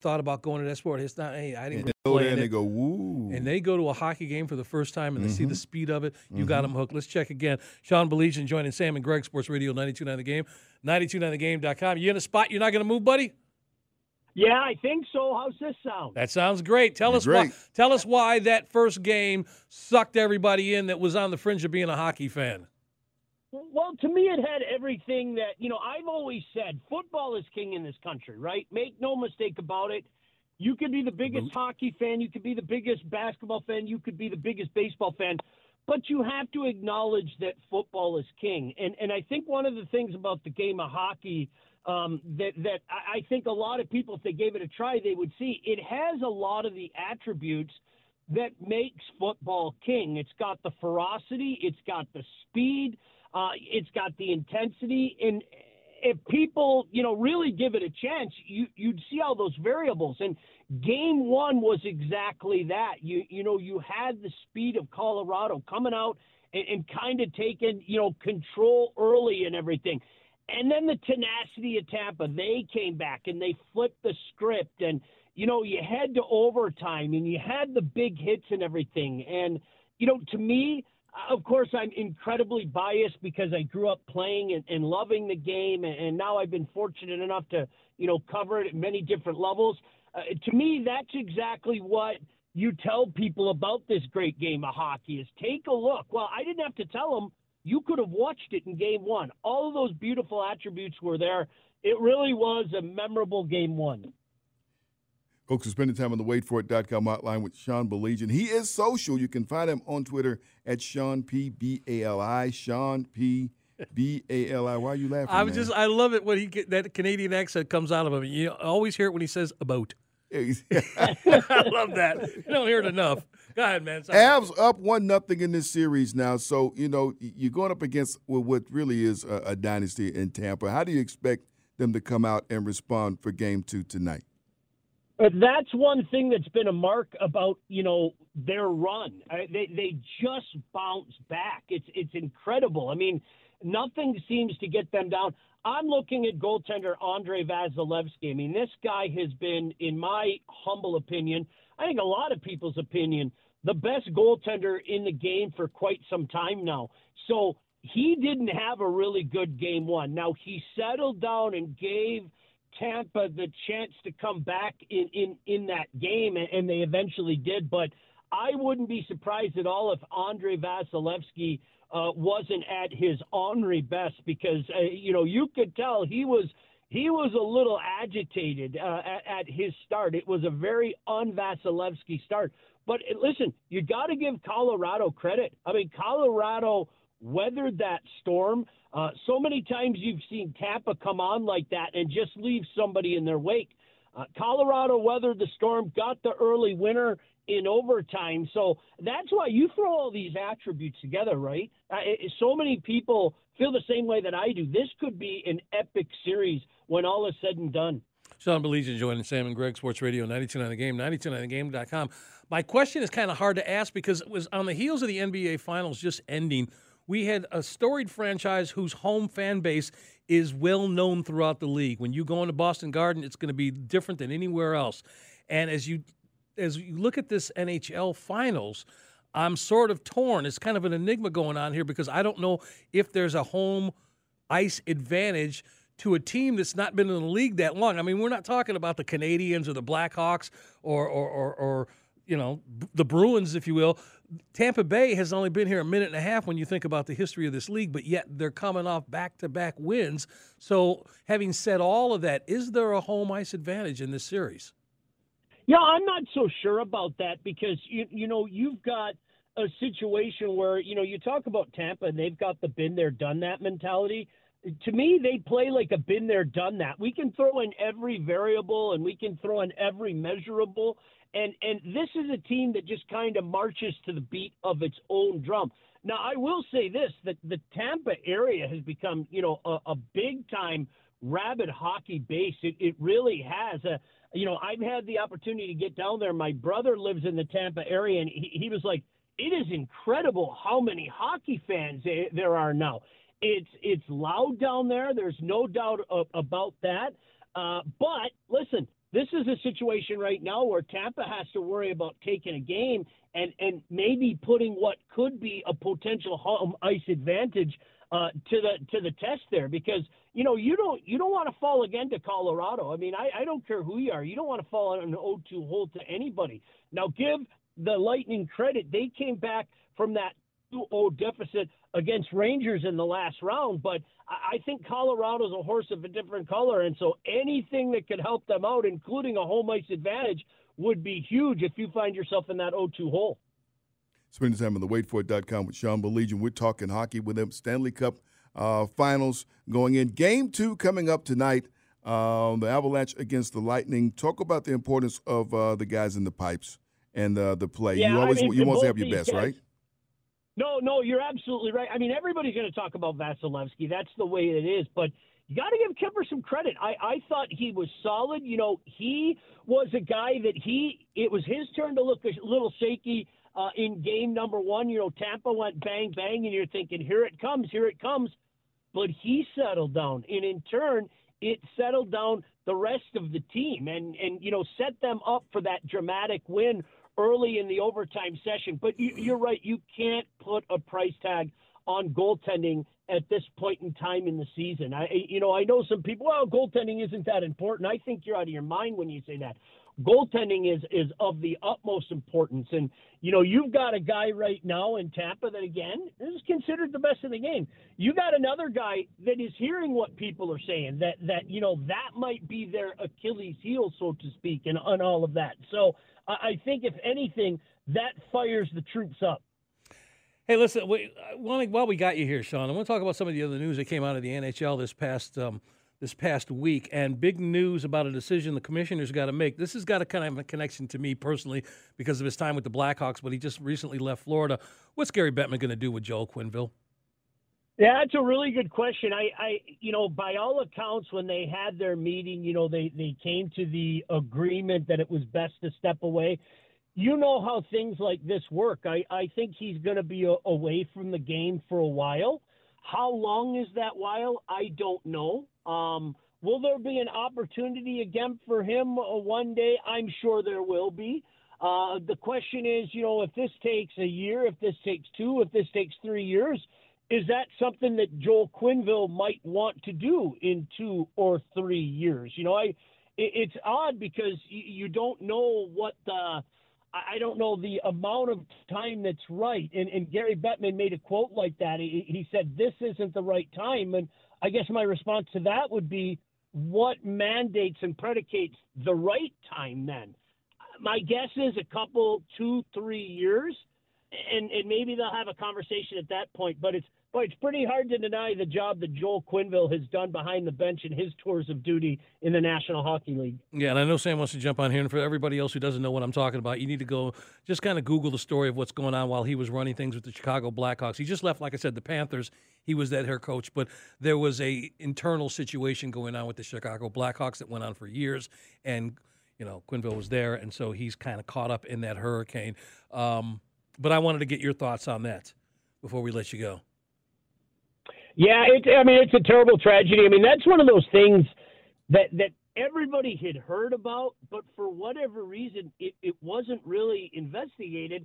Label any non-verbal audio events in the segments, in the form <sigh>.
thought about going to that sport. It's not. Hey, I didn't And go go there and it. they go, woo. and they go to a hockey game for the first time and they see Mhm. the speed of it, you got them hooked. Let's check again. Sean Baligian joining Sam and Greg, Sports Radio 929 The Game, 929thegame.com. You in a spot you're not going to move, buddy? Yeah, I think so. How's this sound? That sounds great. Tell us Great. why. Tell us why that first game sucked everybody in that was on the fringe of being a hockey fan. Well, to me, it had everything that, you know, I've always said football is king in this country, right? Make no mistake about it. You could be the biggest hockey fan, you could be the biggest basketball fan, you could be the biggest baseball fan, but you have to acknowledge that football is king. And and I think one of the things about the game of hockey um, that that I I think a lot of people, if they gave it a try, they would see it has a lot of the attributes that makes football king. It's got the ferocity, it's got the speed, uh, it's got the intensity, and if people, you know, really give it a chance, you you'd see all those variables. And game one was exactly that. You you know, you had the speed of Colorado coming out and, and kind of taking, you know, control early and everything. And then the tenacity of Tampa, they came back and they flipped the script and you know, you head to overtime and you had the big hits and everything. And, you know, to me, of course, I'm incredibly biased because I grew up playing and, and loving the game, and, now I've been fortunate enough to, you know, cover it at many different levels. Uh, to me, that's exactly what you tell people about this great game of hockey: is take a look. Well, I didn't have to tell them. You could have watched it in game one. All of those beautiful attributes were there. It really was a memorable game one. Folks are spending time on the waitforit.com hotline with Sean Baligian. He is social. You can find him on Twitter at Sean P B A L I. Sean P B A L I. Why are you laughing? I was man? just, I love it when he get, that Canadian accent comes out of him. You always hear it when he says about. <laughs> I love that. You don't hear it enough. Go ahead, man. Sorry. Avs up one nothing in this series now. So you know you're going up against what really is a, a dynasty in Tampa. How do you expect them to come out and respond for Game Two tonight? That's one thing that's been a mark about you know their run. They they just bounce back. It's it's incredible. I mean, nothing seems to get them down. I'm looking at goaltender Andre Vasilevskiy. I mean, this guy has been, in my humble opinion, I think a lot of people's opinion, the best goaltender in the game for quite some time now. So he didn't have a really good game one. Now he settled down and gave Tampa the chance to come back in in in that game, and, they eventually did. But I wouldn't be surprised at all if Andre Vasilevskiy uh, wasn't at his Henri best because uh, you know you could tell he was he was a little agitated uh, at, at his start. It was a very un-Vasilevskiy start. But uh, listen, you got to give Colorado credit. I mean, Colorado weathered that storm. Uh, so many times you've seen Tampa come on like that and just leave somebody in their wake. Uh, Colorado weathered the storm, got the early winner in overtime. So that's why you throw all these attributes together, right? Uh, it, so many people feel the same way that I do. This could be an epic series when all is said and done. Sean Baligian joining Sam and Greg Sports Radio 929 The Game, 929thegame.com. My question is kind of hard to ask because it was on the heels of the NBA Finals just ending. We had a storied franchise whose home fan base is well known throughout the league. When you go into Boston Garden, it's going to be different than anywhere else. And as you as you look at this NHL Finals, I'm sort of torn. It's kind of an enigma going on here because I don't know if there's a home ice advantage to a team that's not been in the league that long. I mean, we're not talking about the Canadiens or the Blackhawks or or or, or you know the Bruins, if you will. Tampa Bay has only been here a minute and a half when you think about the history of this league, but yet they're coming off back-to-back wins. So, having said all of that, is there a home ice advantage in this series? Yeah, I'm not so sure about that because you you know you've got a situation where you know you talk about Tampa and they've got the been there done that mentality. To me, they play like a been there done that. We can throw in every variable and we can throw in every measurable, and and this is a team that just kind of marches to the beat of its own drum. Now, I will say this: that the Tampa area has become you know a, a big time rabid hockey base. It it really has a you know, I've had the opportunity to get down there. My brother lives in the Tampa area, and he, he was like, "It is incredible how many hockey fans there are now. It's it's loud down there. There's no doubt about that. Uh, but listen, this is a situation right now where Tampa has to worry about taking a game and and maybe putting what could be a potential home ice advantage uh, to the to the test there because you know you don't you don't want to fall again to Colorado. I mean I, I don't care who you are. You don't want to fall on an 0-2 hole to anybody. Now give the Lightning credit. They came back from that 2-0 deficit against Rangers in the last round, but I think Colorado's a horse of a different color, and so anything that could help them out, including a home ice advantage, would be huge if you find yourself in that 0-2 hole. Spending time on the waitforit.com with Sean Baligian. We're talking hockey with them. Stanley Cup uh, finals going in. Game two coming up tonight. Um, the Avalanche against the Lightning. Talk about the importance of uh, the guys in the pipes and uh, the play. Yeah, you always I mean, you want to have your best, guys- right? No, no, you're absolutely right. I mean, everybody's going to talk about Vasilevskiy. That's the way it is. But you got to give Kuemper some credit. I, I thought he was solid. You know, he was a guy that he, it was his turn to look a little shaky uh, in game number one. You know, Tampa went bang, bang, and you're thinking, here it comes, here it comes. But he settled down. And in turn, it settled down the rest of the team and, and you know, set them up for that dramatic win early in the overtime session. But you, you're right, you can't put a price tag on goaltending at this point in time in the season. I, you know, I know some people. Well, goaltending isn't that important. I think you're out of your mind when you say that. Goaltending is is of the utmost importance, and you know you've got a guy right now in Tampa that again is considered the best in the game. You got another guy that is hearing what people are saying that that you know that might be their Achilles heel, so to speak, and on all of that. So I, I think if anything, that fires the troops up. Hey, listen, we, uh, while we got you here, Sean, I want to talk about some of the other news that came out of the NHL this past um, this past week, and big news about a decision the commissioner's got to make. This has got a kind of a connection to me personally because of his time with the Blackhawks, but he just recently left Florida. What's Gary Bettman going to do with Joel Quenneville? Yeah, that's a really good question. I, I, you know, by all accounts, when they had their meeting, you know, they they came to the agreement that it was best to step away. You know how things like this work. I, I think he's going to be a, away from the game for a while. How long is that while? I don't know. Um, will there be an opportunity again for him uh, one day? I'm sure there will be. Uh, the question is, you know, if this takes a year, if this takes two, if this takes three years, is that something that Joel Quenneville might want to do in two or three years? You know, I it, it's odd because you, don't know what the I don't know the amount of time that's right. And, and Gary Bettman made a quote like that. He, he said, "This isn't the right time." And I guess my response to that would be, what mandates and predicates the right time then? My guess is a couple, two, three years, and and maybe they'll have a conversation at that point. But it's boy, it's pretty hard to deny the job that Joel Quenneville has done behind the bench in his tours of duty in the National Hockey League. Yeah, and I know Sam wants to jump on here. And for everybody else who doesn't know what I'm talking about, you need to go just kind of Google the story of what's going on while he was running things with the Chicago Blackhawks. He just left, like I said, the Panthers. He was that head coach, but there was a internal situation going on with the Chicago Blackhawks that went on for years, and you know Quenneville was there, and so he's kind of caught up in that hurricane. Um, but I wanted to get your thoughts on that before we let you go. Yeah, it, I mean it's a terrible tragedy. I mean that's one of those things that that everybody had heard about, but for whatever reason it, it wasn't really investigated.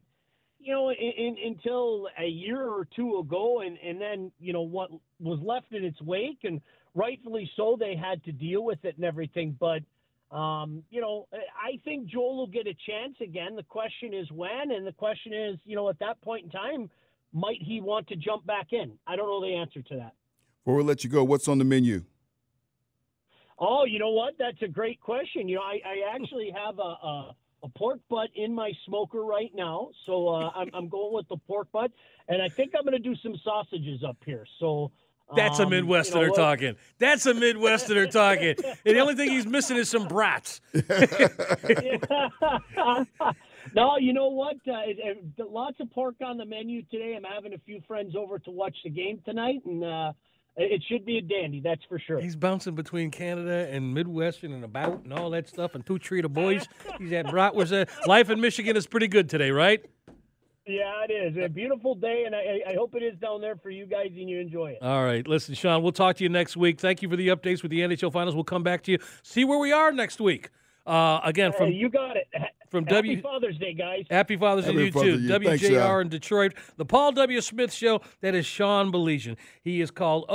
You know, in, in, until a year or two ago, and and then you know what was left in its wake, and rightfully so, they had to deal with it and everything. But um, you know, I think Joel will get a chance again. The question is when, and the question is, you know, at that point in time, might he want to jump back in? I don't know the answer to that. Before we let you go, what's on the menu? Oh, you know what? That's a great question. You know, I, I actually have a, a, a pork butt in my smoker right now, so uh, I'm, I'm going with the pork butt, and I think I'm going to do some sausages up here. So. That's a um, you know Midwesterner talking. That's a Midwesterner talking. <laughs> And the only thing he's missing is some brats. <laughs> <laughs> no, you know what? Uh, it, it, lots of pork on the menu today. I'm having a few friends over to watch the game tonight, and uh, it it should be a dandy. That's for sure. He's bouncing between Canada and Midwestern and about and all that stuff and two treat of boys. He's at bratwurst. Uh, Life in Michigan is pretty good today, right? Yeah, it is a beautiful day, and I, I hope it is down there for you guys, and you enjoy it. All right. Listen, Sean, we'll talk to you next week. Thank you for the updates with the NHL Finals. We'll come back to you, see where we are next week Uh, again, from Hey, you got it. <laughs> from Happy W. Father's Day, guys. Happy Father's Day to you too. Day. Thanks, WJR in Detroit. The Paul W. Smith Show. That is Sean Baligian. He is called